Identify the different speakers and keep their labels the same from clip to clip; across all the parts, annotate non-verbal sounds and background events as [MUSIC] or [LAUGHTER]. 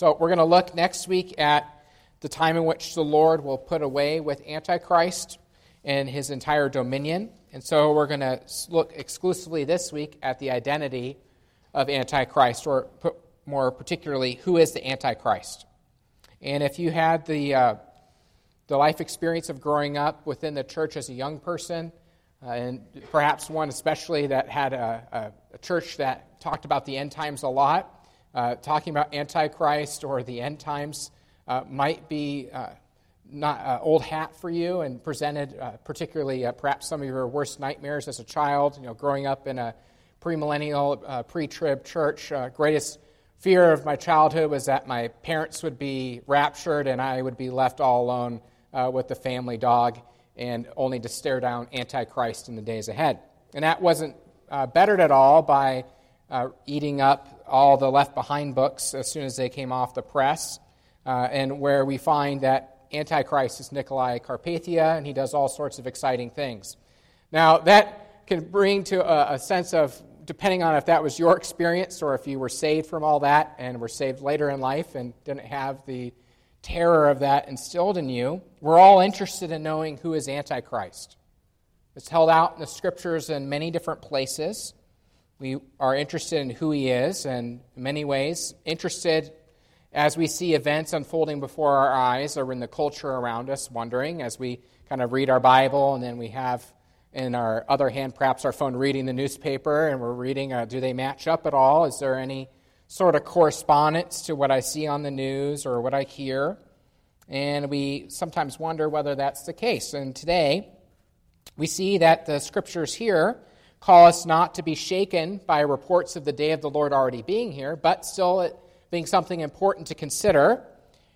Speaker 1: So we're going to look next week at the time in which the Lord will put away with Antichrist and his entire dominion. And so we're going to look exclusively this week at the identity of Antichrist, or more particularly, who is the Antichrist. And if you had the, uh, the life experience of growing up within the church as a young person, uh, and perhaps one especially that had a, a, a, church that talked about the end times a lot, uh, talking about Antichrist or the end times uh, might be uh, not uh, old hat for you and presented uh, particularly uh, perhaps some of your worst nightmares as a child, you know, growing up in a premillennial, uh, pre-trib church. Uh, greatest fear of my childhood was that my parents would be raptured and I would be left all alone uh, with the family dog and only to stare down Antichrist in the days ahead. And that wasn't bettered at all by eating up all the Left Behind books as soon as they came off the press, uh, and where we find that Antichrist is Nicolae Carpathia, and he does all sorts of exciting things. Now, that can bring to a, a, sense of, depending on if that was your experience or if you were saved from all that and were saved later in life and didn't have the terror of that instilled in you, we're all interested in knowing who is Antichrist. It's held out in the scriptures in many different places. We are interested in who he is, and in many ways, interested as we see events unfolding before our eyes or in the culture around us, wondering as we kind of read our Bible and then we have in our other hand perhaps our phone reading the newspaper and we're reading, uh, do they match up at all? Is there any sort of correspondence to what I see on the news or what I hear? And we sometimes wonder whether that's the case. And today, we see that the scriptures here call us not to be shaken by reports of the day of the Lord already being here, but still it being something important to consider.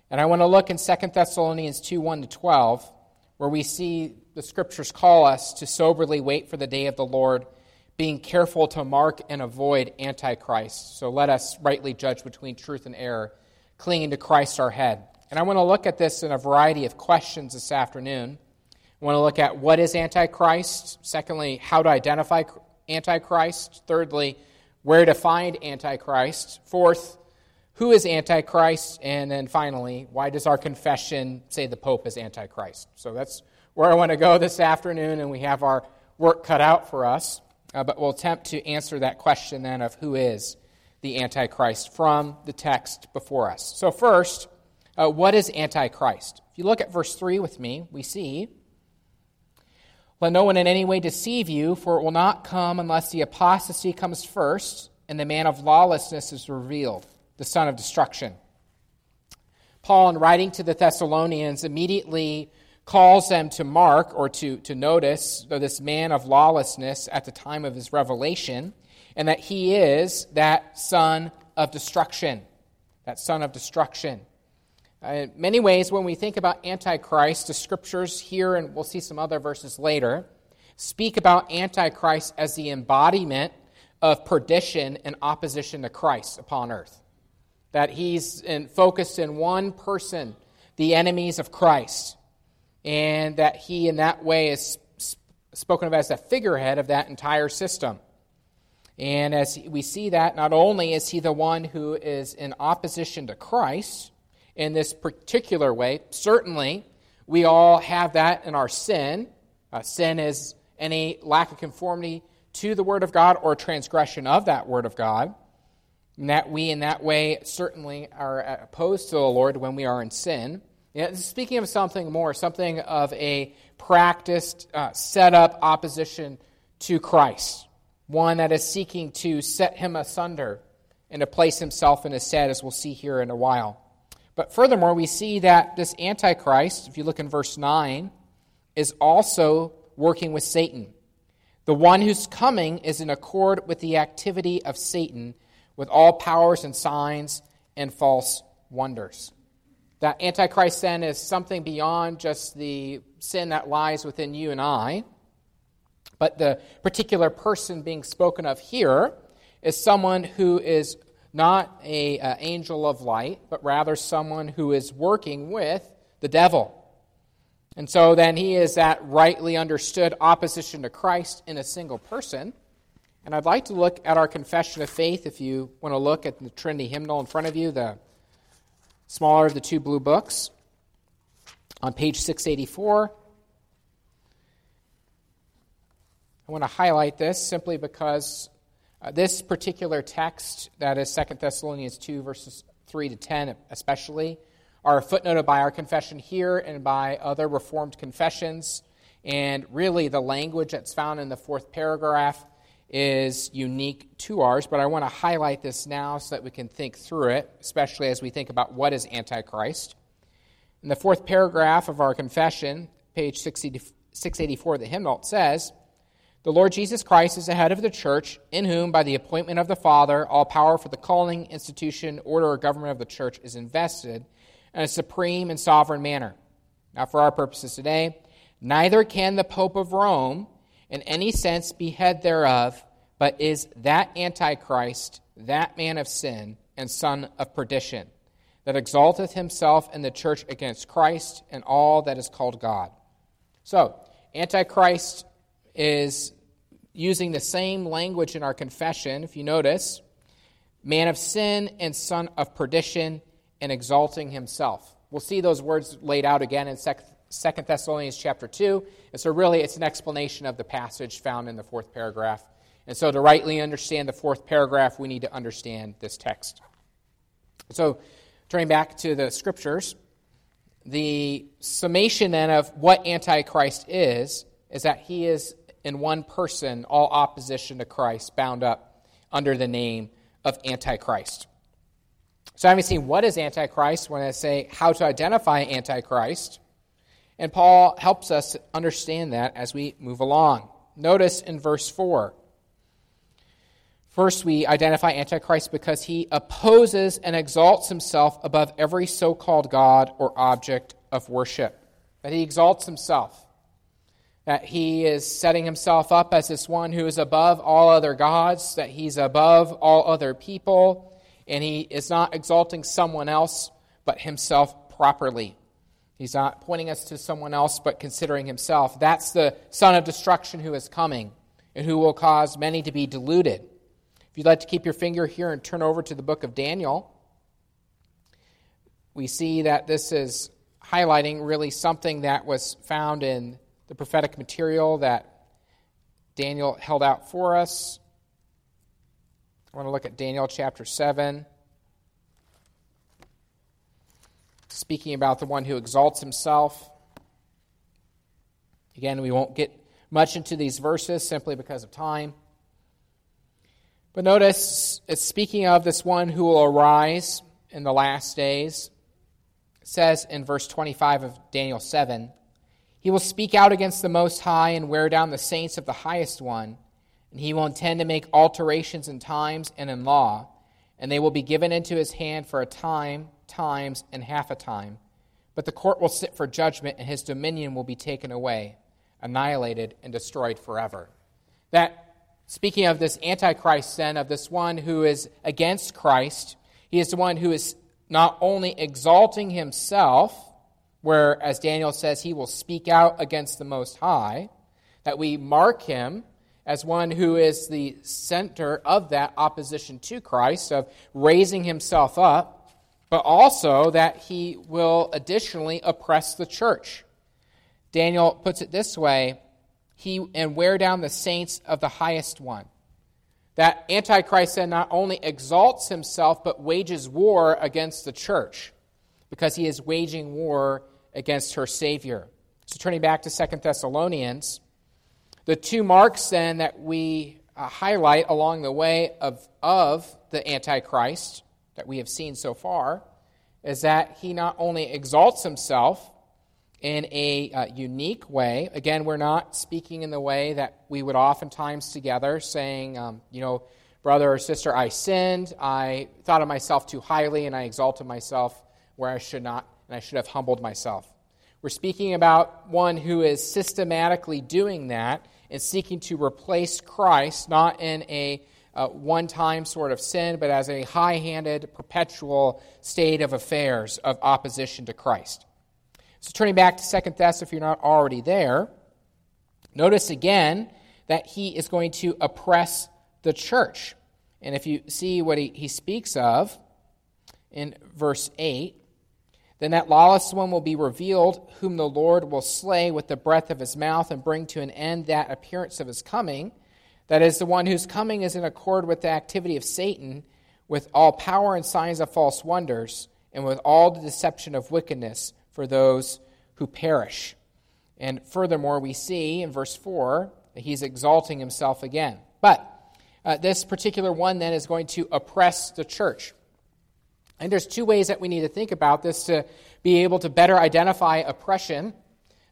Speaker 1: And I want to look in 2 Thessalonians 2 1 to 12, where we see the scriptures call us to soberly wait for the day of the Lord, being careful to mark and avoid Antichrist. So let us rightly judge between truth and error, clinging to Christ our head. And I want to look at this in a variety of questions this afternoon. Want to look at what is Antichrist. Secondly, how to identify Antichrist. Thirdly, where to find Antichrist. Fourth, who is Antichrist? And then finally, why does our confession say the Pope is Antichrist? So that's where I want to go this afternoon, and we have our work cut out for us. Uh, but we'll attempt to answer that question then of who is the Antichrist from the text before us. So, first, uh, what is Antichrist? If you look at verse 3 with me, we see, Let no one in any way deceive you, for it will not come unless the apostasy comes first and the man of lawlessness is revealed the son of destruction. Paul, in writing to the Thessalonians, immediately calls them to mark or to, to notice this man of lawlessness at the time of his revelation, and that he is that son of destruction. That son of destruction. Uh, in many ways, when we think about Antichrist, the scriptures here, and we'll see some other verses later, speak about Antichrist as the embodiment of perdition and opposition to Christ upon earth that he's in, focused in one person, the enemies of Christ, and that he, in that way, is spoken of as the figurehead of that entire system. And as we see that, not only is he the one who is in opposition to Christ in this particular way, certainly we all have that in our sin. Uh, sin is any lack of conformity to the Word of God or transgression of that Word of God. And that we, in that way, certainly are opposed to the Lord when we are in sin. You know, speaking of something more, something of a practiced, uh, set up opposition to Christ, one that is seeking to set him asunder and to place himself in his stead, as we'll see here in a while. But furthermore, we see that this Antichrist, if you look in verse 9, is also working with Satan. The one who's coming is in accord with the activity of Satan with all powers and signs and false wonders. That Antichrist sin is something beyond just the sin that lies within you and I, but the particular person being spoken of here is someone who is not an uh, angel of light, but rather someone who is working with the devil. And so then he is that rightly understood opposition to Christ in a single person. And I'd like to look at our confession of faith. If you want to look at the Trinity hymnal in front of you, the smaller of the two blue books, on page 684. I want to highlight this simply because uh, this particular text, that is 2 Thessalonians 2, verses 3 to 10 especially, are footnoted by our confession here and by other Reformed confessions. And really, the language that's found in the fourth paragraph is unique to ours, but I want to highlight this now so that we can think through it, especially as we think about what is Antichrist. In the fourth paragraph of our confession, page 684 of the hymnal, it says, The Lord Jesus Christ is the head of the church, in whom, by the appointment of the Father, all power for the calling, institution, order, or government of the church is invested in a supreme and sovereign manner. Now, for our purposes today, neither can the Pope of Rome, in any sense, be head thereof, but is that Antichrist, that man of sin, and son of perdition that exalteth himself in the church against Christ and all that is called God. So, Antichrist is using the same language in our confession, if you notice man of sin and son of perdition, and exalting himself. We'll see those words laid out again in 2 Thessalonians chapter 2. And so, really, it's an explanation of the passage found in the fourth paragraph. And so, to rightly understand the fourth paragraph, we need to understand this text. So, Turning back to the scriptures, the summation then of what Antichrist is, is that he is in one person all opposition to Christ bound up under the name of Antichrist. So, having seen what is Antichrist, when I say how to identify Antichrist, and Paul helps us understand that as we move along. Notice in verse 4 First, we identify Antichrist because he opposes and exalts himself above every so called God or object of worship. That he exalts himself. That he is setting himself up as this one who is above all other gods, that he's above all other people, and he is not exalting someone else but himself properly. He's not pointing us to someone else but considering himself. That's the son of destruction who is coming and who will cause many to be deluded. If you'd like to keep your finger here and turn over to the book of Daniel, we see that this is highlighting really something that was found in the prophetic material that Daniel held out for us. I want to look at Daniel chapter 7. Speaking about the one who exalts himself. Again, we won't get much into these verses simply because of time. But notice it's speaking of this one who will arise in the last days. It says in verse 25 of Daniel 7 He will speak out against the Most High and wear down the saints of the highest one, and he will intend to make alterations in times and in law, and they will be given into his hand for a time, times, and half a time. But the court will sit for judgment, and his dominion will be taken away, annihilated, and destroyed forever. That Speaking of this Antichrist, then, of this one who is against Christ, he is the one who is not only exalting himself, where, as Daniel says, he will speak out against the Most High, that we mark him as one who is the center of that opposition to Christ, of raising himself up, but also that he will additionally oppress the church. Daniel puts it this way he and wear down the saints of the highest one. That Antichrist then not only exalts himself, but wages war against the church because he is waging war against her Savior. So, turning back to Second Thessalonians, the two marks then that we uh, highlight along the way of, of the Antichrist that we have seen so far is that he not only exalts himself, in a uh, unique way. Again, we're not speaking in the way that we would oftentimes together, saying, um, you know, brother or sister, I sinned, I thought of myself too highly, and I exalted myself where I should not, and I should have humbled myself. We're speaking about one who is systematically doing that and seeking to replace Christ, not in a uh, one time sort of sin, but as a high handed, perpetual state of affairs of opposition to Christ. So, turning back to Second Thess, if you're not already there, notice again that he is going to oppress the church. And if you see what he, he speaks of in verse 8, Then that lawless one will be revealed, whom the Lord will slay with the breath of his mouth and bring to an end that appearance of his coming. That is, the one whose coming is in accord with the activity of Satan, with all power and signs of false wonders, and with all the deception of wickedness for those who perish. And furthermore, we see in verse 4 that he's exalting himself again. But uh, this particular one then is going to oppress the church. And there's two ways that we need to think about this to be able to better identify oppression.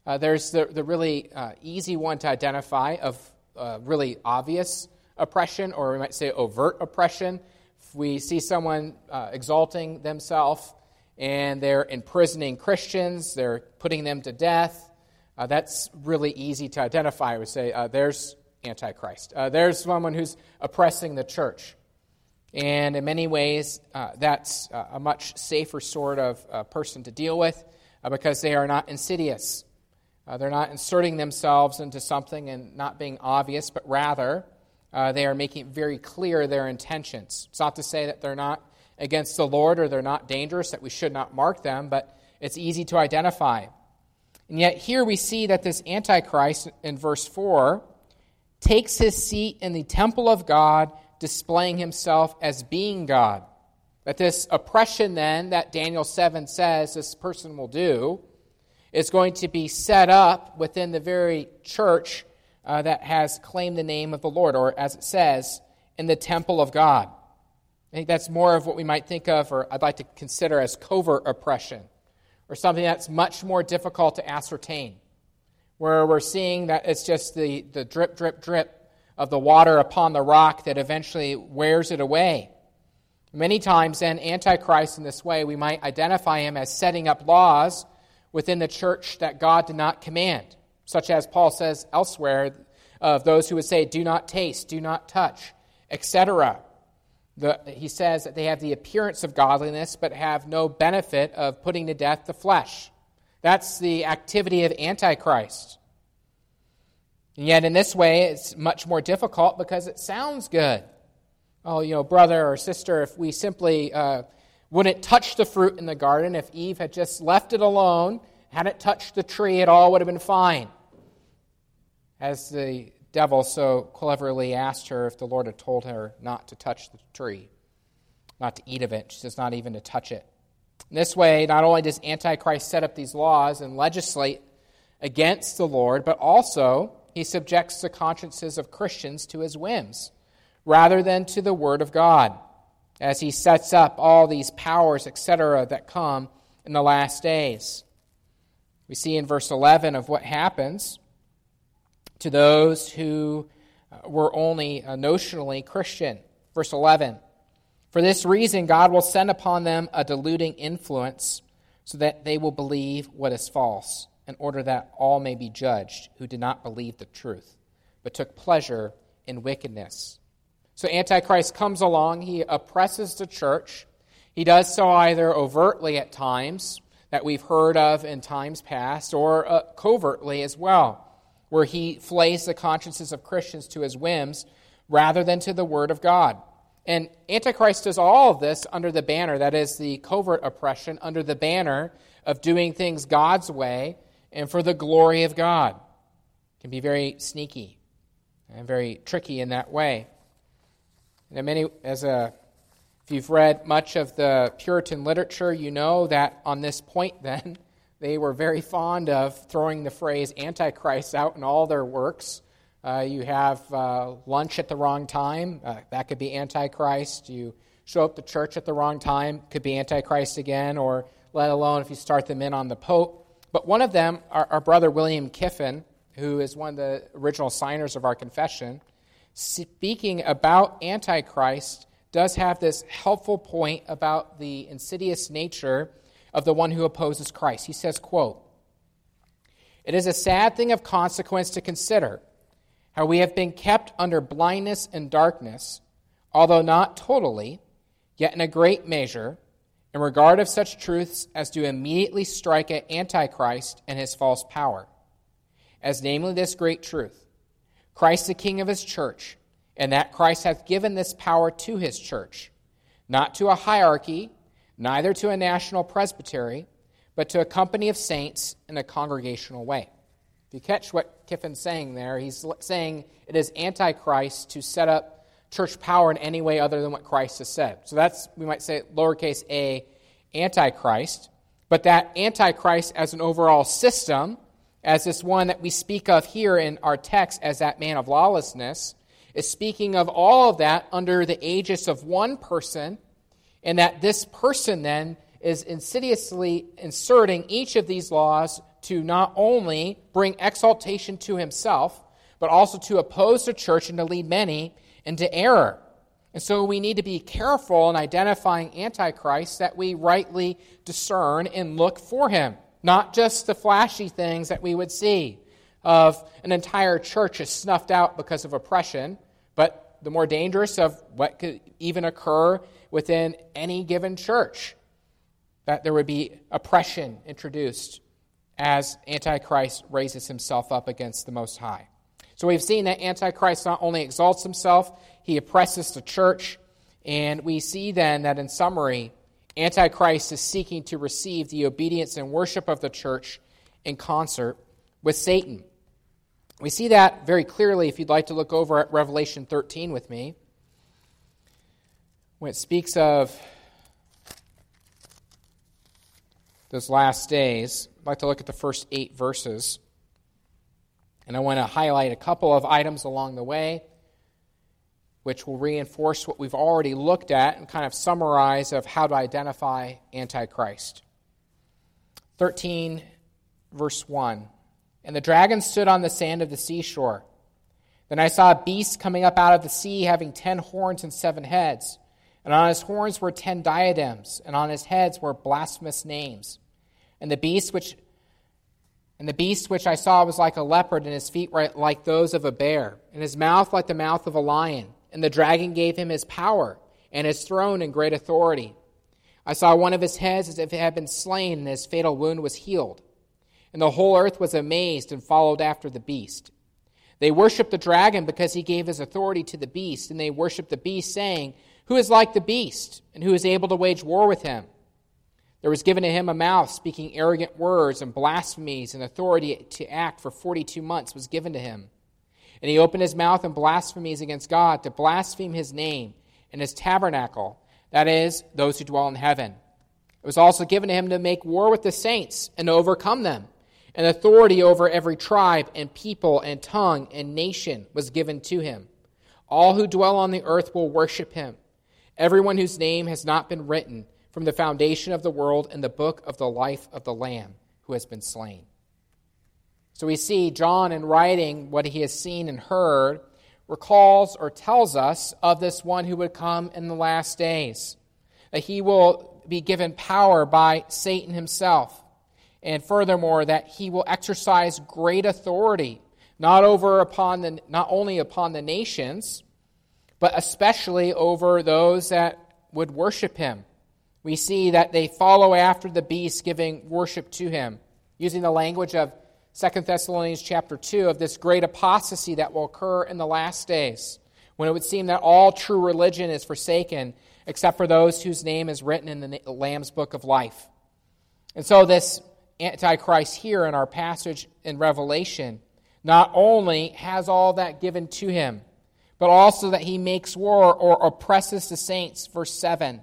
Speaker 1: Uh, there's the, the really uh, easy one to identify of uh, really obvious oppression, or we might say overt oppression. If we see someone uh, exalting themselves and they're imprisoning Christians, they're putting them to death, uh, that's really easy to identify. We say, uh, there's Antichrist. there's someone who's oppressing the church. And in many ways, uh, that's a much safer sort of uh, person to deal with uh, because they are not insidious. Uh, they're not inserting themselves into something and not being obvious, but rather uh, they are making very clear their intentions. It's not to say that they're not against the Lord or they're not dangerous, that we should not mark them, but it's easy to identify. And yet, here we see that this Antichrist in verse 4 takes his seat in the temple of God displaying himself as being God. That this oppression, then, that Daniel 7 says this person will do, is going to be set up within the very church uh, that has claimed the name of the Lord, or as it says, in the temple of God. I think that's more of what we might think of, or I'd like to consider as covert oppression, or something that's much more difficult to ascertain, where we're seeing that it's just the, the drip, drip, drip of the water upon the rock that eventually wears it away. Many times, then, Antichrist in this way, we might identify him as setting up laws within the church that God did not command, such as Paul says elsewhere of those who would say, do not taste, do not touch, etc. he says that they have the appearance of godliness but have no benefit of putting to death the flesh. That's the activity of Antichrist. And yet, in this way, it's much more difficult because it sounds good. Oh, you know, brother or sister, if we simply uh, wouldn't touch the fruit in the garden, if Eve had just left it alone, hadn't touched the tree, it all would have been fine. As the devil so cleverly asked her if the Lord had told her not to touch the tree, not to eat of it. She says, not even to touch it. In this way, not only does Antichrist set up these laws and legislate against the Lord, but also he subjects the consciences of Christians to his whims rather than to the Word of God, as he sets up all these powers, etc., that come in the last days. We see in verse 11 of what happens to those who uh, were only notionally Christian. Verse 11 For this reason, God will send upon them a deluding influence so that they will believe what is false in order that all may be judged who did not believe the truth, but took pleasure in wickedness. So Antichrist comes along, he oppresses the church. He does so either overtly at times, that we've heard of in times past, or uh, covertly as well, where he flays the consciences of Christians to his whims rather than to the Word of God. And Antichrist does all of this under the banner, that is, the covert oppression, under the banner of doing things God's way and for the glory of God. It can be very sneaky and very tricky in that way. And many, as a, if you've read much of the Puritan literature, you know that on this point, then, [LAUGHS] they were very fond of throwing the phrase Antichrist out in all their works. Uh, you have uh, lunch at the wrong time, uh, that could be Antichrist. You show up to church at the wrong time, could be Antichrist again, or let alone if you start them in on the Pope. But one of them, our, our brother William Kiffin, who is one of the original signers of our confession, speaking about Antichrist, does have this helpful point about the insidious nature of the one who opposes Christ. He says, quote, It is a sad thing of consequence to consider how we have been kept under blindness and darkness, although not totally, yet in a great measure, in regard of such truths as do immediately strike at Antichrist and his false power, as namely this great truth Christ the King of his church, and that Christ hath given this power to his church, not to a hierarchy, neither to a national presbytery, but to a company of saints in a congregational way. If you catch what Kiffin's saying there, he's saying it is antichrist to set up church power in any way other than what Christ has said. So that's, we might say, lowercase a, antichrist. But that antichrist as an overall system, as this one that we speak of here in our text as that man of lawlessness, is speaking of all of that under the aegis of one person, and that this person then is insidiously inserting each of these laws to not only bring exaltation to himself, but also to oppose the church and to lead many into error. And so we need to be careful in identifying Antichrist that we rightly discern and look for him, not just the flashy things that we would see of an entire church is snuffed out because of oppression, but the more dangerous of what could even occur within any given church that there would be oppression introduced as Antichrist raises himself up against the Most High. So we've seen that Antichrist not only exalts himself, he oppresses the church. And we see then that in summary, Antichrist is seeking to receive the obedience and worship of the church in concert with Satan. We see that very clearly if you'd like to look over at Revelation 13 with me, when it speaks of those last days. I'd like to look at the first eight verses. And I want to highlight a couple of items along the way, which will reinforce what we've already looked at and kind of summarize of how to identify Antichrist. 13, verse 1. And the dragon stood on the sand of the seashore. Then I saw a beast coming up out of the sea, having ten horns and seven heads. And on his horns were ten diadems, and on his heads were blasphemous names. And the beast which and the beast which I saw was like a leopard, and his feet were like those of a bear, and his mouth like the mouth of a lion. And the dragon gave him his power and his throne and great authority. I saw one of his heads as if it had been slain, and his fatal wound was healed. And the whole earth was amazed and followed after the beast. They worshipped the dragon because he gave his authority to the beast, and they worshipped the beast, saying, Who is like the beast, and who is able to wage war with him? There was given to him a mouth speaking arrogant words and blasphemies, and authority to act for 42 months was given to him. And he opened his mouth in blasphemies against God to blaspheme his name and his tabernacle, that is, those who dwell in heaven. It was also given to him to make war with the saints and to overcome them. And authority over every tribe and people and tongue and nation was given to him. All who dwell on the earth will worship him. Everyone whose name has not been written from the foundation of the world in the book of the life of the Lamb who has been slain. So we see John, in writing what he has seen and heard, recalls or tells us of this one who would come in the last days, that he will be given power by Satan himself, and furthermore, that he will exercise great authority, not over upon the, not only upon the nations, but especially over those that would worship him we see that they follow after the beast, giving worship to him, using the language of 2 Thessalonians chapter 2 of this great apostasy that will occur in the last days, when it would seem that all true religion is forsaken except for those whose name is written in the Lamb's book of life. And so, this Antichrist here in our passage in Revelation not only has all that given to him, but also that he makes war or oppresses the saints, verse 7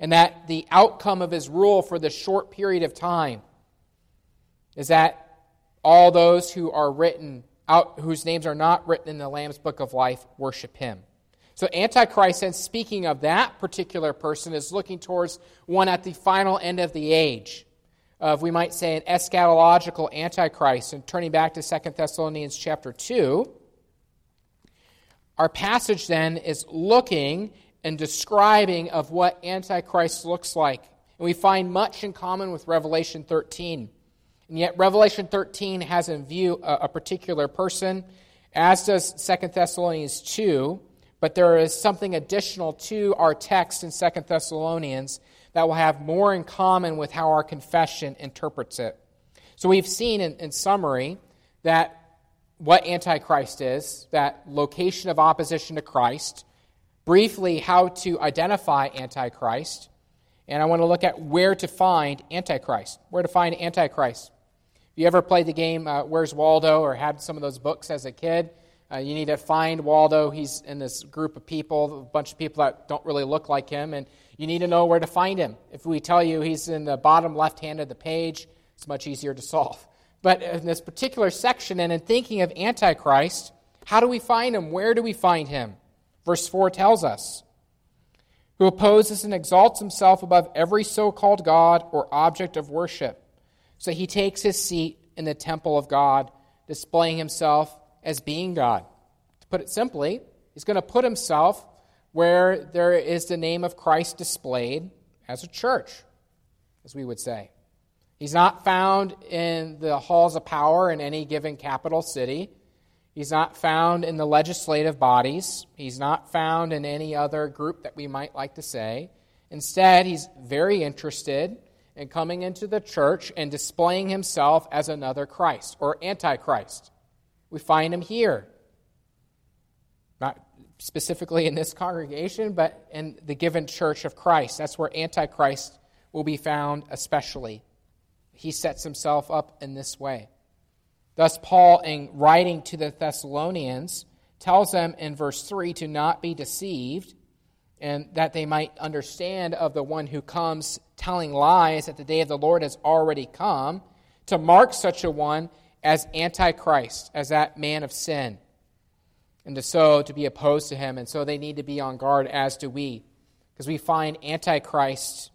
Speaker 1: and that the outcome of his rule for this short period of time is that all those who are written out whose names are not written in the lamb's book of life worship him. So antichrist and speaking of that particular person is looking towards one at the final end of the age of we might say an eschatological antichrist. And turning back to 2 thessalonians chapter 2 our passage then is looking and describing of what Antichrist looks like. And we find much in common with Revelation 13. And yet, Revelation 13 has in view a, a particular person, as does 2 Thessalonians 2. But there is something additional to our text in 2 Thessalonians that will have more in common with how our confession interprets it. So we've seen in, in summary that what Antichrist is, that location of opposition to Christ, briefly how to identify Antichrist, And I want to look at where to find Antichrist. Where to find Antichrist. If you ever played the game uh, Where's Waldo or had some of those books as a kid, uh, you need to find Waldo. He's in this group of people, a bunch of people that don't really look like him, and you need to know where to find him. If we tell you he's in the bottom left hand of the page, it's much easier to solve. But in this particular section, and in thinking of Antichrist, how do we find him? Where do we find him? Verse 4 tells us who opposes and exalts himself above every so called God or object of worship. So he takes his seat in the temple of God, displaying himself as being God. To put it simply, he's going to put himself where there is the name of Christ displayed as a church, as we would say. He's not found in the halls of power in any given capital city. He's not found in the legislative bodies. He's not found in any other group that we might like to say. Instead, he's very interested in coming into the church and displaying himself as another Christ or Antichrist. We find him here. Not specifically in this congregation, but in the given church of Christ. That's where Antichrist will be found, especially. He sets himself up in this way. Thus, Paul, in writing to the Thessalonians, tells them in verse 3 to not be deceived and that they might understand of the one who comes telling lies that the day of the Lord has already come, to mark such a one as Antichrist, as that man of sin, and to so to be opposed to him. And so they need to be on guard, as do we, because we find Antichrist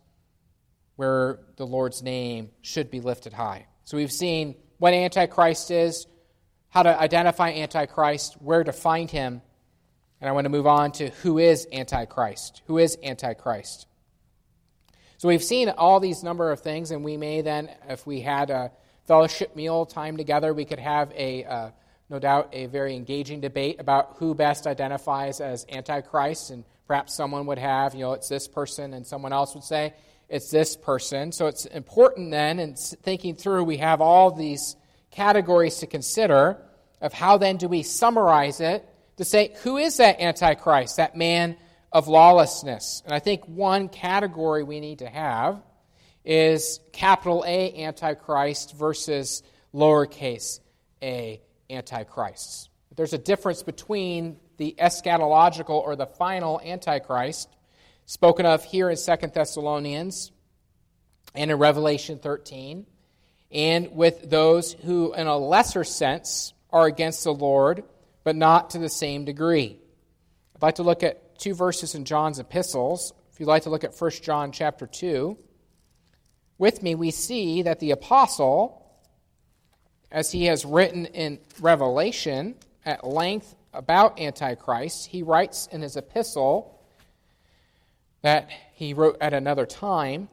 Speaker 1: where the Lord's name should be lifted high. So we've seen what Antichrist is, how to identify Antichrist, where to find him. And I want to move on to who is Antichrist. Who is Antichrist? So we've seen all these number of things, and we may then, if we had a fellowship meal time together, we could have a, uh, no doubt, a very engaging debate about who best identifies as Antichrist. And perhaps someone would have, you know, it's this person, and someone else would say, it's this person. So it's important then, in thinking through, we have all these categories to consider of how then do we summarize it to say, who is that Antichrist, that man of lawlessness? And I think one category we need to have is capital A Antichrist versus lowercase a Antichrist. There's a difference between the eschatological or the final Antichrist spoken of here in Second Thessalonians and in Revelation 13, and with those who, in a lesser sense, are against the Lord, but not to the same degree. I'd like to look at two verses in John's epistles. If you'd like to look at 1 John chapter 2, with me we see that the apostle, as he has written in Revelation at length about Antichrist, he writes in his epistle that he wrote at another time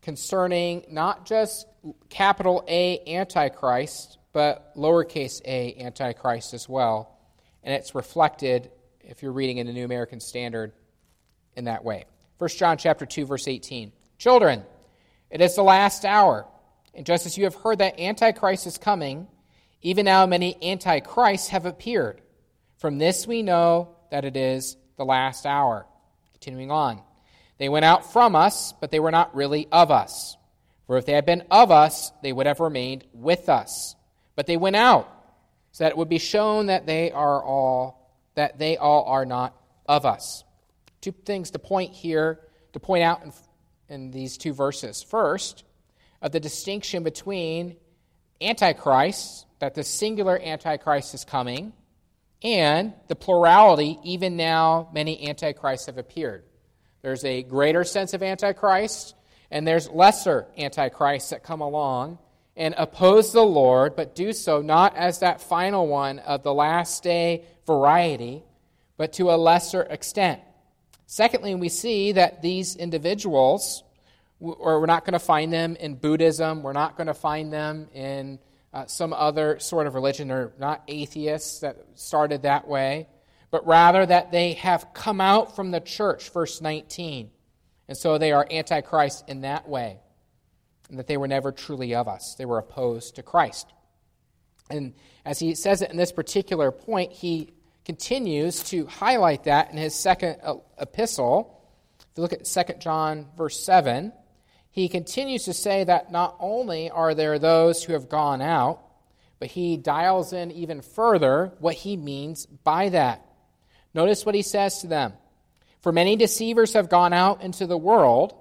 Speaker 1: concerning not just capital A Antichrist, but lowercase a Antichrist as well. And it's reflected, if you're reading in the New American Standard, in that way. 1 John chapter 2, verse 18. Children, it is the last hour. And just as you have heard that Antichrist is coming, even now many Antichrists have appeared. From this we know that it is the last hour. Continuing on. They went out from us, but they were not really of us. For if they had been of us, they would have remained with us. But they went out, so that it would be shown that they are all that they all are not of us. Two things to point here, to point out in, in these two verses. First, of the distinction between Antichrist, that the singular Antichrist is coming, and the plurality, even now many Antichrists have appeared. There's a greater sense of Antichrist, and there's lesser Antichrists that come along and oppose the Lord, but do so not as that final one of the last day variety, but to a lesser extent. Secondly, we see that these individuals, or we're not going to find them in Buddhism, we're not going to find them in uh, some other sort of religion. They're not atheists that started that way but rather that they have come out from the church, verse 19. And so they are antichrist in that way, and that they were never truly of us. They were opposed to Christ. And as he says it in this particular point, he continues to highlight that in his second uh, epistle, If you look at 2 John, verse 7, he continues to say that not only are there those who have gone out, but he dials in even further what he means by that. Notice what he says to them For many deceivers have gone out into the world,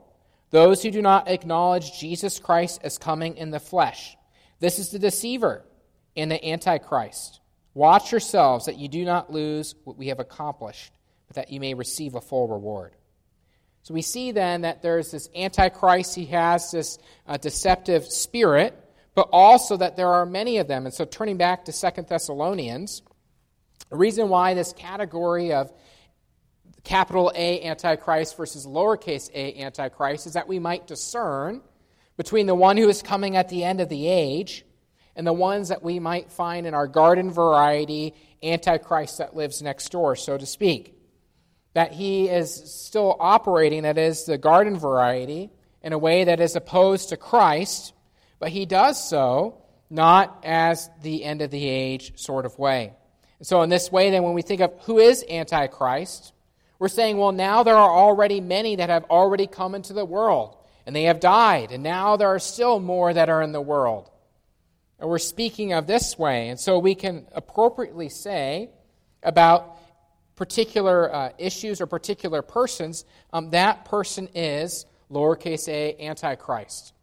Speaker 1: those who do not acknowledge Jesus Christ as coming in the flesh. This is the deceiver and the antichrist. Watch yourselves that you do not lose what we have accomplished, but that you may receive a full reward. So we see then that there's this antichrist, he has this uh, deceptive spirit but also that there are many of them. And so turning back to Second Thessalonians, the reason why this category of capital A Antichrist versus lowercase a Antichrist is that we might discern between the one who is coming at the end of the age and the ones that we might find in our garden variety Antichrist that lives next door, so to speak. That he is still operating, that is, the garden variety, in a way that is opposed to Christ but he does so not as the end of the age sort of way. So, in this way, then, when we think of who is Antichrist, we're saying, well, now there are already many that have already come into the world, and they have died, and now there are still more that are in the world. And we're speaking of this way. And so we can appropriately say about particular uh, issues or particular persons, um, that person is, lowercase a, Antichrist.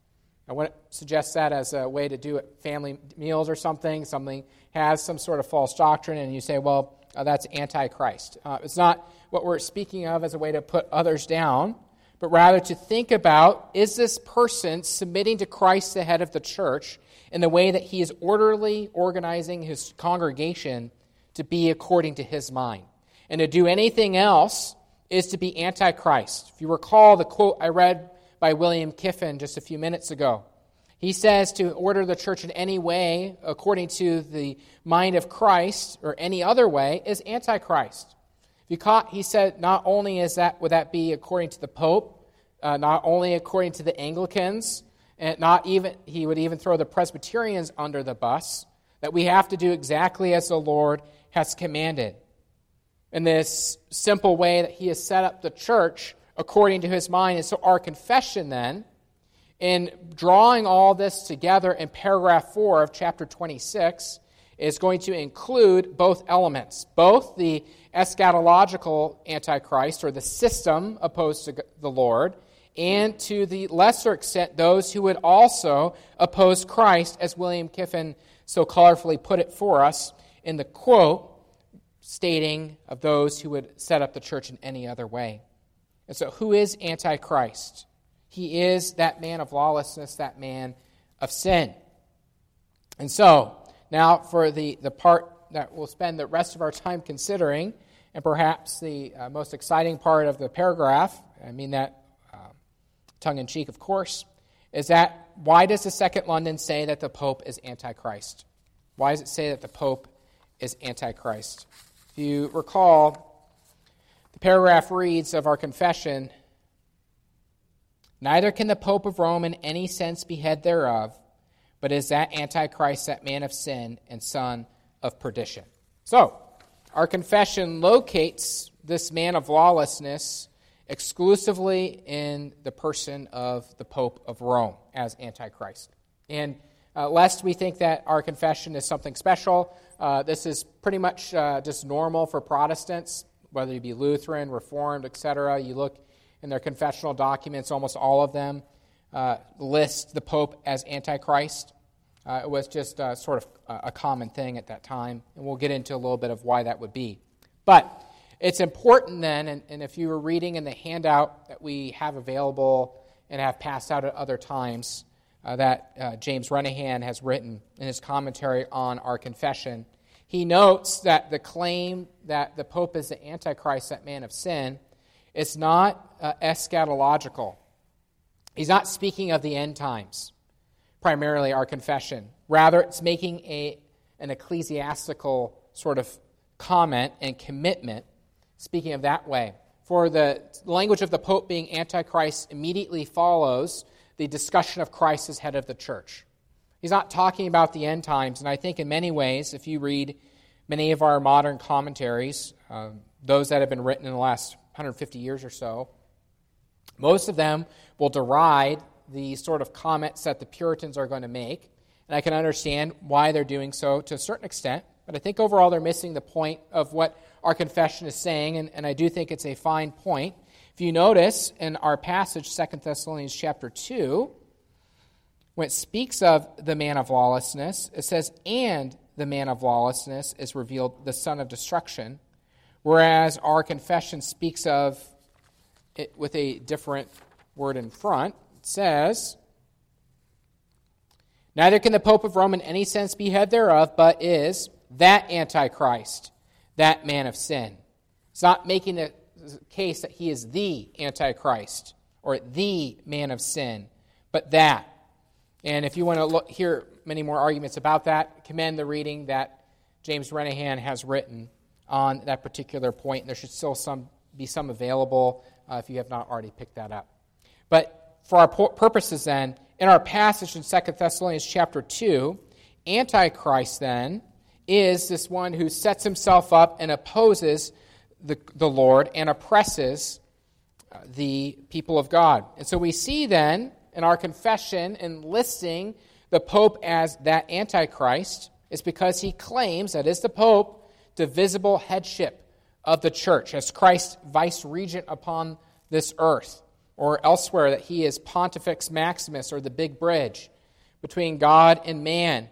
Speaker 1: I want to suggest that as a way to do it family meals or something. Something has some sort of false doctrine, and you say, well, uh, that's antichrist. Uh, it's not what we're speaking of as a way to put others down, but rather to think about is this person submitting to Christ, the head of the church, in the way that he is orderly organizing his congregation to be according to his mind? And to do anything else is to be antichrist. If you recall the quote I read by William Kiffin just a few minutes ago. He says to order the church in any way according to the mind of Christ or any other way is antichrist. He said not only is that would that be according to the Pope, uh, not only according to the Anglicans, and not even he would even throw the Presbyterians under the bus. That we have to do exactly as the Lord has commanded. In this simple way that he has set up the church according to his mind. And so our confession then, in drawing all this together in paragraph 4 of chapter 26, is going to include both elements, both the eschatological antichrist or the system opposed to the Lord, and to the lesser extent, those who would also oppose Christ, as William Kiffin so colorfully put it for us in the quote stating of those who would set up the church in any other way. And so, who is Antichrist? He is that man of lawlessness, that man of sin. And so, now for the, the part that we'll spend the rest of our time considering, and perhaps the uh, most exciting part of the paragraph, I mean that uh, tongue in cheek, of course, is that why does the Second London say that the Pope is Antichrist? Why does it say that the Pope is Antichrist? If you recall, the paragraph reads of our confession Neither can the Pope of Rome in any sense be head thereof, but is that Antichrist, that man of sin and son of perdition. So, our confession locates this man of lawlessness exclusively in the person of the Pope of Rome as Antichrist. And uh, lest we think that our confession is something special, uh, this is pretty much uh, just normal for Protestants whether you be Lutheran, Reformed, etc. You look in their confessional documents, almost all of them uh, list the Pope as Antichrist. Uh, it was just uh, sort of a common thing at that time, and we'll get into a little bit of why that would be. But it's important then, and, and if you were reading in the handout that we have available and have passed out at other times, uh, that uh, James Renihan has written in his commentary on our confession, he notes that the claim that the Pope is the Antichrist, that man of sin, is not uh, eschatological. He's not speaking of the end times, primarily our confession. Rather, it's making a, an ecclesiastical sort of comment and commitment, speaking of that way. For the language of the Pope being Antichrist immediately follows the discussion of Christ as head of the church. He's not talking about the end times. And I think in many ways, if you read many of our modern commentaries, uh, those that have been written in the last 150 years or so, Most of them will deride the sort of comments that the Puritans are going to make, and I can understand why they're doing so to a certain extent, but I think overall they're missing the point of what our confession is saying, and, and I do think it's a fine point. If you notice in our passage, 2 Thessalonians chapter 2, when it speaks of the man of lawlessness, it says, and the man of lawlessness is revealed, the son of destruction, whereas our confession speaks of it with a different word in front. It says, Neither can the Pope of Rome in any sense be head thereof, but is that Antichrist, that man of sin. It's not making the case that he is the Antichrist or the man of sin, but that. And if you want to look, hear many more arguments about that, commend the reading that James Renihan has written on that particular point. And there should still some, be some available uh, if you have not already picked that up. But for our purposes, then, in our passage in 2 Thessalonians chapter 2, Antichrist, then, is this one who sets himself up and opposes the, the Lord and oppresses uh, the people of God. And so we see then in our confession in listing the Pope as that Antichrist is because he claims, that is the Pope, the visible headship of the church as Christ's vice regent upon this earth, or elsewhere that he is Pontifex Maximus or the big bridge between God and man.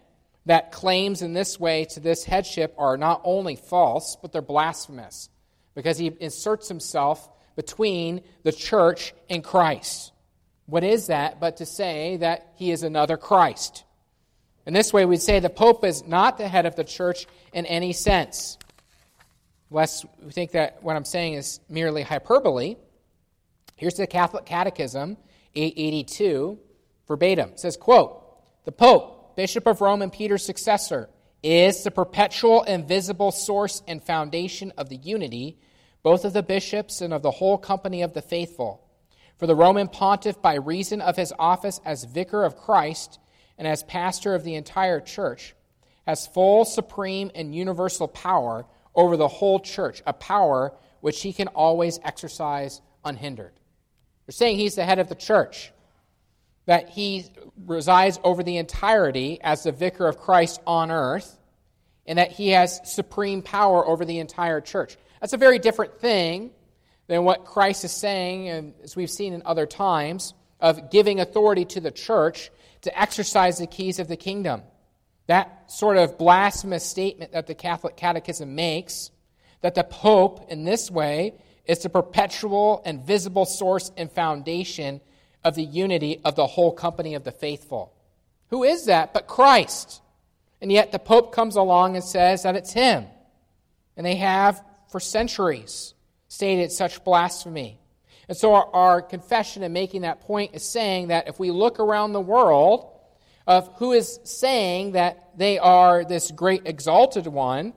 Speaker 1: That claims in this way to this headship are not only false, but they're blasphemous because he inserts himself between the church and Christ. What is that but to say that he is another Christ? In this way, we'd say the Pope is not the head of the church in any sense. Lest we think that what I'm saying is merely hyperbole. Here's the Catholic Catechism, 882, verbatim. It says, quote, The Pope, Bishop of Rome and Peter's successor, is the perpetual invisible source and foundation of the unity, both of the bishops and of the whole company of the faithful for the Roman pontiff, by reason of his office as vicar of Christ and as pastor of the entire church, has full, supreme, and universal power over the whole church, a power which he can always exercise unhindered. They're saying he's the head of the church, that he resides over the entirety as the vicar of Christ on earth, and that he has supreme power over the entire church. That's a very different thing than what Christ is saying, and as we've seen in other times, of giving authority to the church to exercise the keys of the kingdom. That sort of blasphemous statement that the Catholic Catechism makes, that the Pope, in this way, is the perpetual and visible source and foundation of the unity of the whole company of the faithful. Who is that but Christ? And yet the Pope comes along and says that it's him. And they have for centuries stated such blasphemy. And so our, our, confession in making that point is saying that if we look around the world of who is saying that they are this great exalted one,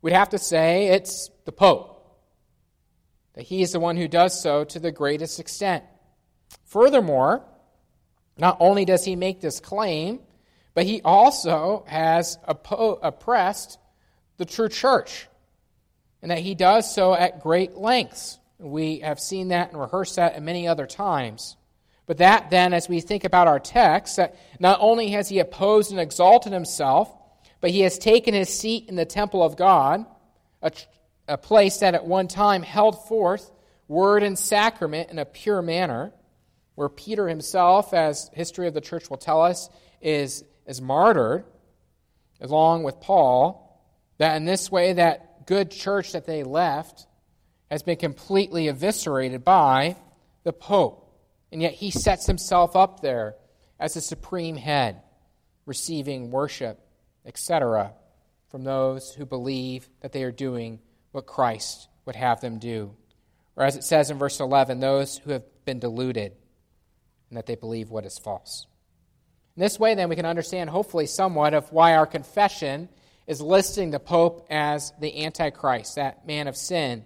Speaker 1: we'd have to say it's the Pope. That he is the one who does so to the greatest extent. Furthermore, not only does he make this claim, but he also has oppressed the true church and that he does so at great lengths. We have seen that and rehearsed that in many other times. But that then, as we think about our text, that not only has he opposed and exalted himself, but he has taken his seat in the temple of God, a, a place that at one time held forth word and sacrament in a pure manner, where Peter himself, as history of the church will tell us, is, is martyred, along with Paul, that in this way that good church that they left has been completely eviscerated by the Pope. And yet he sets himself up there as the supreme head, receiving worship, etc., from those who believe that they are doing what Christ would have them do. Or as it says in verse 11, those who have been deluded and that they believe what is false. In this way, then, we can understand, hopefully, somewhat of why our confession is listing the Pope as the Antichrist, that man of sin.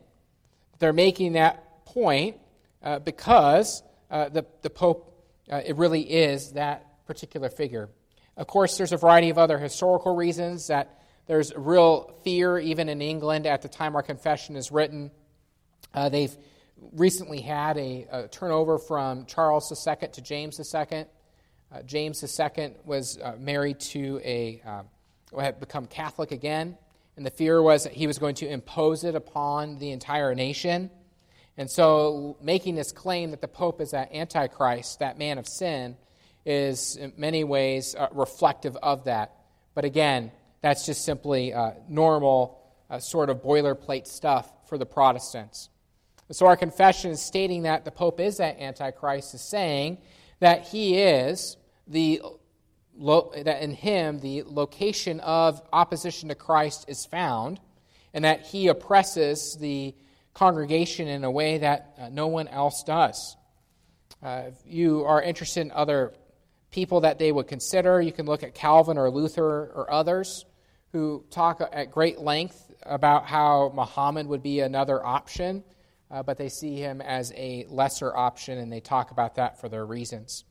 Speaker 1: They're making that point uh, because uh, the, the Pope, uh, it really is that particular figure. Of course, there's a variety of other historical reasons that there's real fear, even in England, at the time our confession is written. Uh, they've recently had a, a, turnover from Charles II to James II. Uh, James II was uh, married to a, uh, had become Catholic again, and the fear was that he was going to impose it upon the entire nation. And so, making this claim that the Pope is that Antichrist, that man of sin, is in many ways uh, reflective of that. But again, that's just simply uh, normal, uh, sort of boilerplate stuff for the Protestants. So, our confession is stating that the Pope is that Antichrist, is saying that he is the that in him the location of opposition to Christ is found, and that he oppresses the congregation in a way that uh, no one else does. Uh, if you are interested in other people that they would consider, you can look at Calvin or Luther or others who talk at great length about how Muhammad would be another option, uh, but they see him as a lesser option, and they talk about that for their reasons.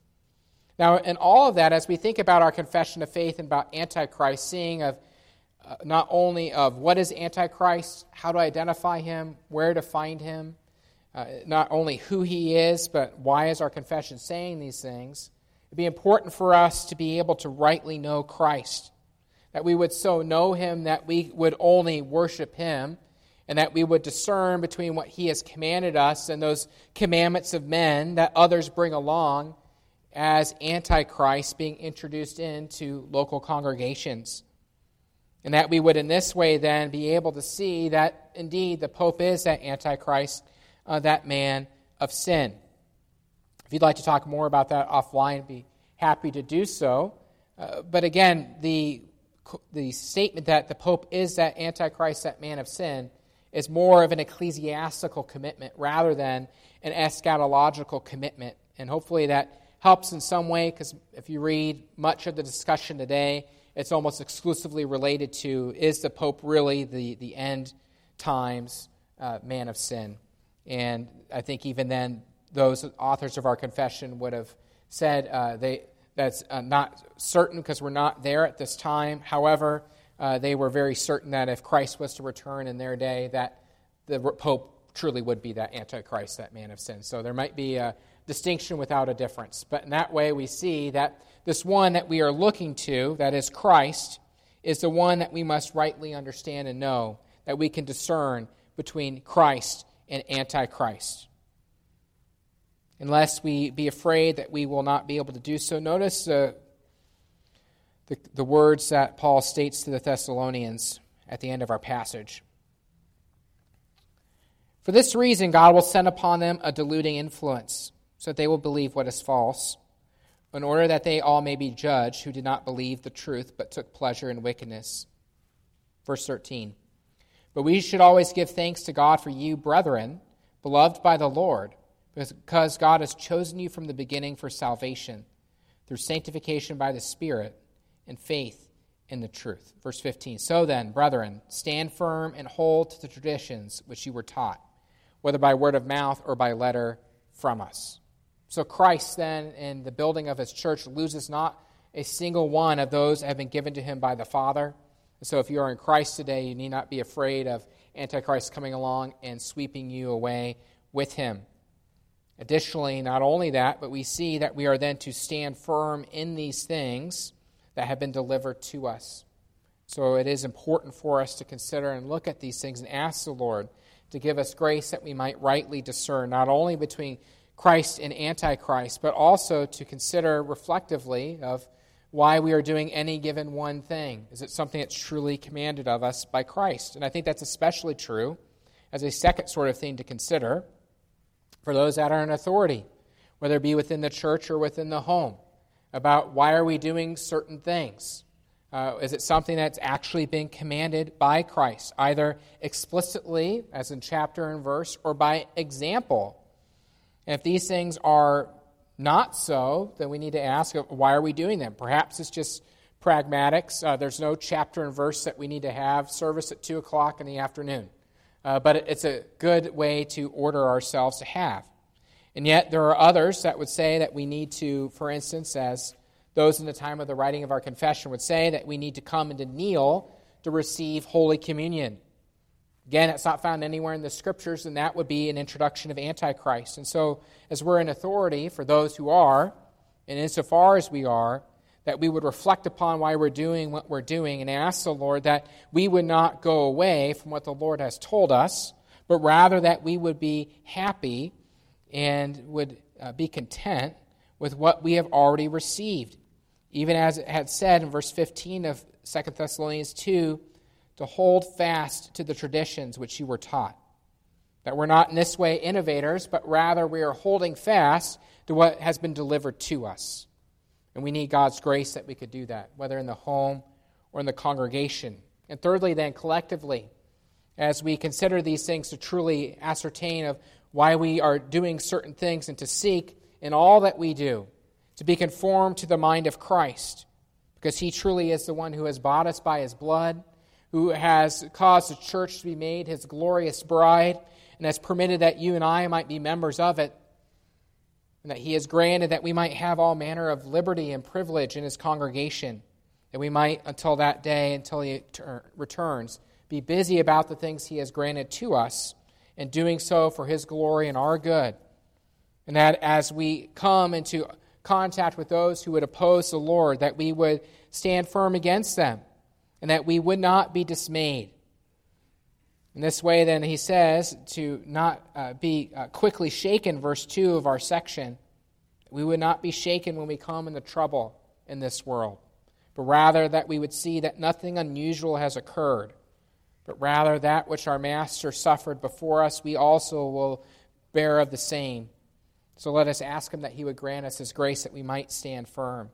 Speaker 1: Now, in all of that, as we think about our confession of faith and about Antichrist, seeing of uh, not only of what is Antichrist, how to identify him, where to find him, uh, not only who he is, but why is our confession saying these things, it'd be important for us to be able to rightly know Christ, that we would so know him that we would only worship him, and that we would discern between what he has commanded us and those commandments of men that others bring along as Antichrist being introduced into local congregations. And that we would, in this way, then be able to see that indeed the Pope is that Antichrist, uh, that man of sin. If you'd like to talk more about that offline, be happy to do so. Uh, but again, the, the statement that the Pope is that Antichrist, that man of sin, is more of an ecclesiastical commitment rather than an eschatological commitment. And hopefully that helps in some way because if you read much of the discussion today, it's almost exclusively related to is the Pope really the, the end times uh, man of sin? And I think even then, those authors of our confession would have said uh, they, that's uh, not certain because we're not there at this time. However, uh, they were very certain that if Christ was to return in their day, that the Pope truly would be that Antichrist, that man of sin. So there might be a distinction without a difference. But in that way, we see that this one that we are looking to, that is Christ, is the one that we must rightly understand and know, that we can discern between Christ and Antichrist. Unless we be afraid that we will not be able to do so. Notice the, the words that Paul states to the Thessalonians at the end of our passage. For this reason, God will send upon them a deluding influence so that they will believe what is false, in order that they all may be judged who did not believe the truth but took pleasure in wickedness. Verse 13. But we should always give thanks to God for you, brethren, beloved by the Lord, because God has chosen you from the beginning for salvation, through sanctification by the Spirit and faith in the truth. Verse 15. So then, brethren, stand firm and hold to the traditions which you were taught, whether by word of mouth or by letter from us. So Christ, then, in the building of his church, loses not a single one of those that have been given to him by the Father. So if you are in Christ today, you need not be afraid of Antichrist coming along and sweeping you away with him. Additionally, not only that, but we see that we are then to stand firm in these things that have been delivered to us. So it is important for us to consider and look at these things and ask the Lord to give us grace that we might rightly discern not only between Christ and Antichrist, but also to consider reflectively of why we are doing any given one thing. Is it something that's truly commanded of us by Christ? And I think that's especially true as a second sort of thing to consider for those that are in authority, whether it be within the church or within the home, about why are we doing certain things? Uh, is it something that's actually been commanded by Christ, either explicitly, as in chapter and verse, or by example, and if these things are not so, then we need to ask, why are we doing them? Perhaps it's just pragmatics. Uh, there's no chapter and verse that we need to have service at 2 o'clock in the afternoon. Uh, but it's a good way to order ourselves to have. And yet, there are others that would say that we need to, for instance, as those in the time of the writing of our confession would say, that we need to come and to kneel to receive Holy Communion. Again, it's not found anywhere in the scriptures, and that would be an introduction of Antichrist. And so, as we're in authority for those who are, and insofar as we are, that we would reflect upon why we're doing what we're doing and ask the Lord that we would not go away from what the Lord has told us, but rather that we would be happy and would uh, be content with what we have already received. Even as it had said in verse 15 of 2 Thessalonians 2 to hold fast to the traditions which you were taught. That we're not in this way innovators, but rather we are holding fast to what has been delivered to us. And we need God's grace that we could do that, whether in the home or in the congregation. And thirdly, then, collectively, as we consider these things to truly ascertain of why we are doing certain things and to seek in all that we do to be conformed to the mind of Christ, because he truly is the one who has bought us by his blood, who has caused the church to be made his glorious bride, and has permitted that you and I might be members of it and that he has granted that we might have all manner of liberty and privilege in his congregation, that we might, until that day, until he returns, be busy about the things he has granted to us, and doing so for his glory and our good. And that as we come into contact with those who would oppose the Lord, that we would stand firm against them, and that we would not be dismayed in this way, then, he says to not uh, be uh, quickly shaken, verse 2 of our section. We would not be shaken when we come into trouble in this world, but rather that we would see that nothing unusual has occurred, but rather that which our Master suffered before us, we also will bear of the same. So let us ask him that he would grant us his grace that we might stand firm,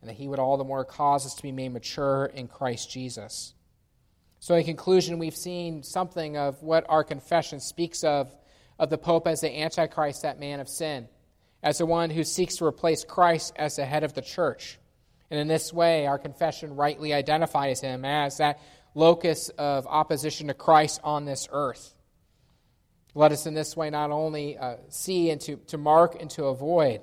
Speaker 1: and that he would all the more cause us to be made mature in Christ Jesus. So, in conclusion, we've seen something of what our confession speaks of of the Pope as the Antichrist, that man of sin, as the one who seeks to replace Christ as the head of the church. And in this way, our confession rightly identifies him as that locus of opposition to Christ on this earth. Let us in this way not only uh, see and to, to mark and to avoid,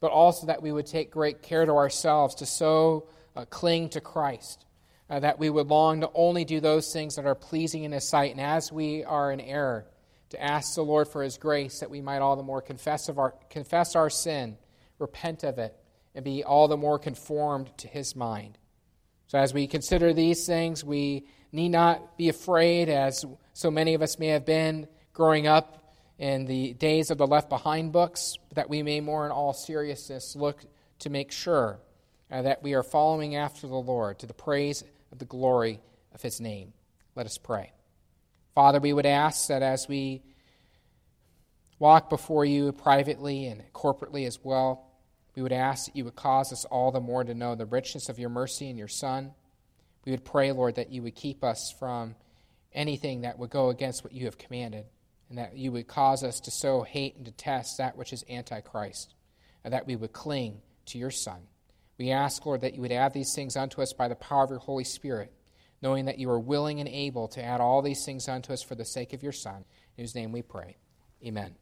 Speaker 1: but also that we would take great care to ourselves to so uh, cling to Christ uh, that we would long to only do those things that are pleasing in His sight, and as we are in error, to ask the Lord for His grace that we might all the more confess, of our, confess our sin, repent of it, and be all the more conformed to His mind. So, as we consider these things, we need not be afraid, as so many of us may have been growing up in the days of the Left Behind books, that we may more in all seriousness look to make sure uh, that we are following after the Lord to the praise of the glory of his name. Let us pray. Father, we would ask that as we walk before you privately and corporately as well, we would ask that you would cause us all the more to know the richness of your mercy in your Son. We would pray, Lord, that you would keep us from anything that would go against what you have commanded, and that you would cause us to so hate and detest that which is antichrist, and that we would cling to your Son. We ask, Lord, that you would add these things unto us by the power of your Holy Spirit, knowing that you are willing and able to add all these things unto us for the sake of your Son, in whose name we pray. Amen.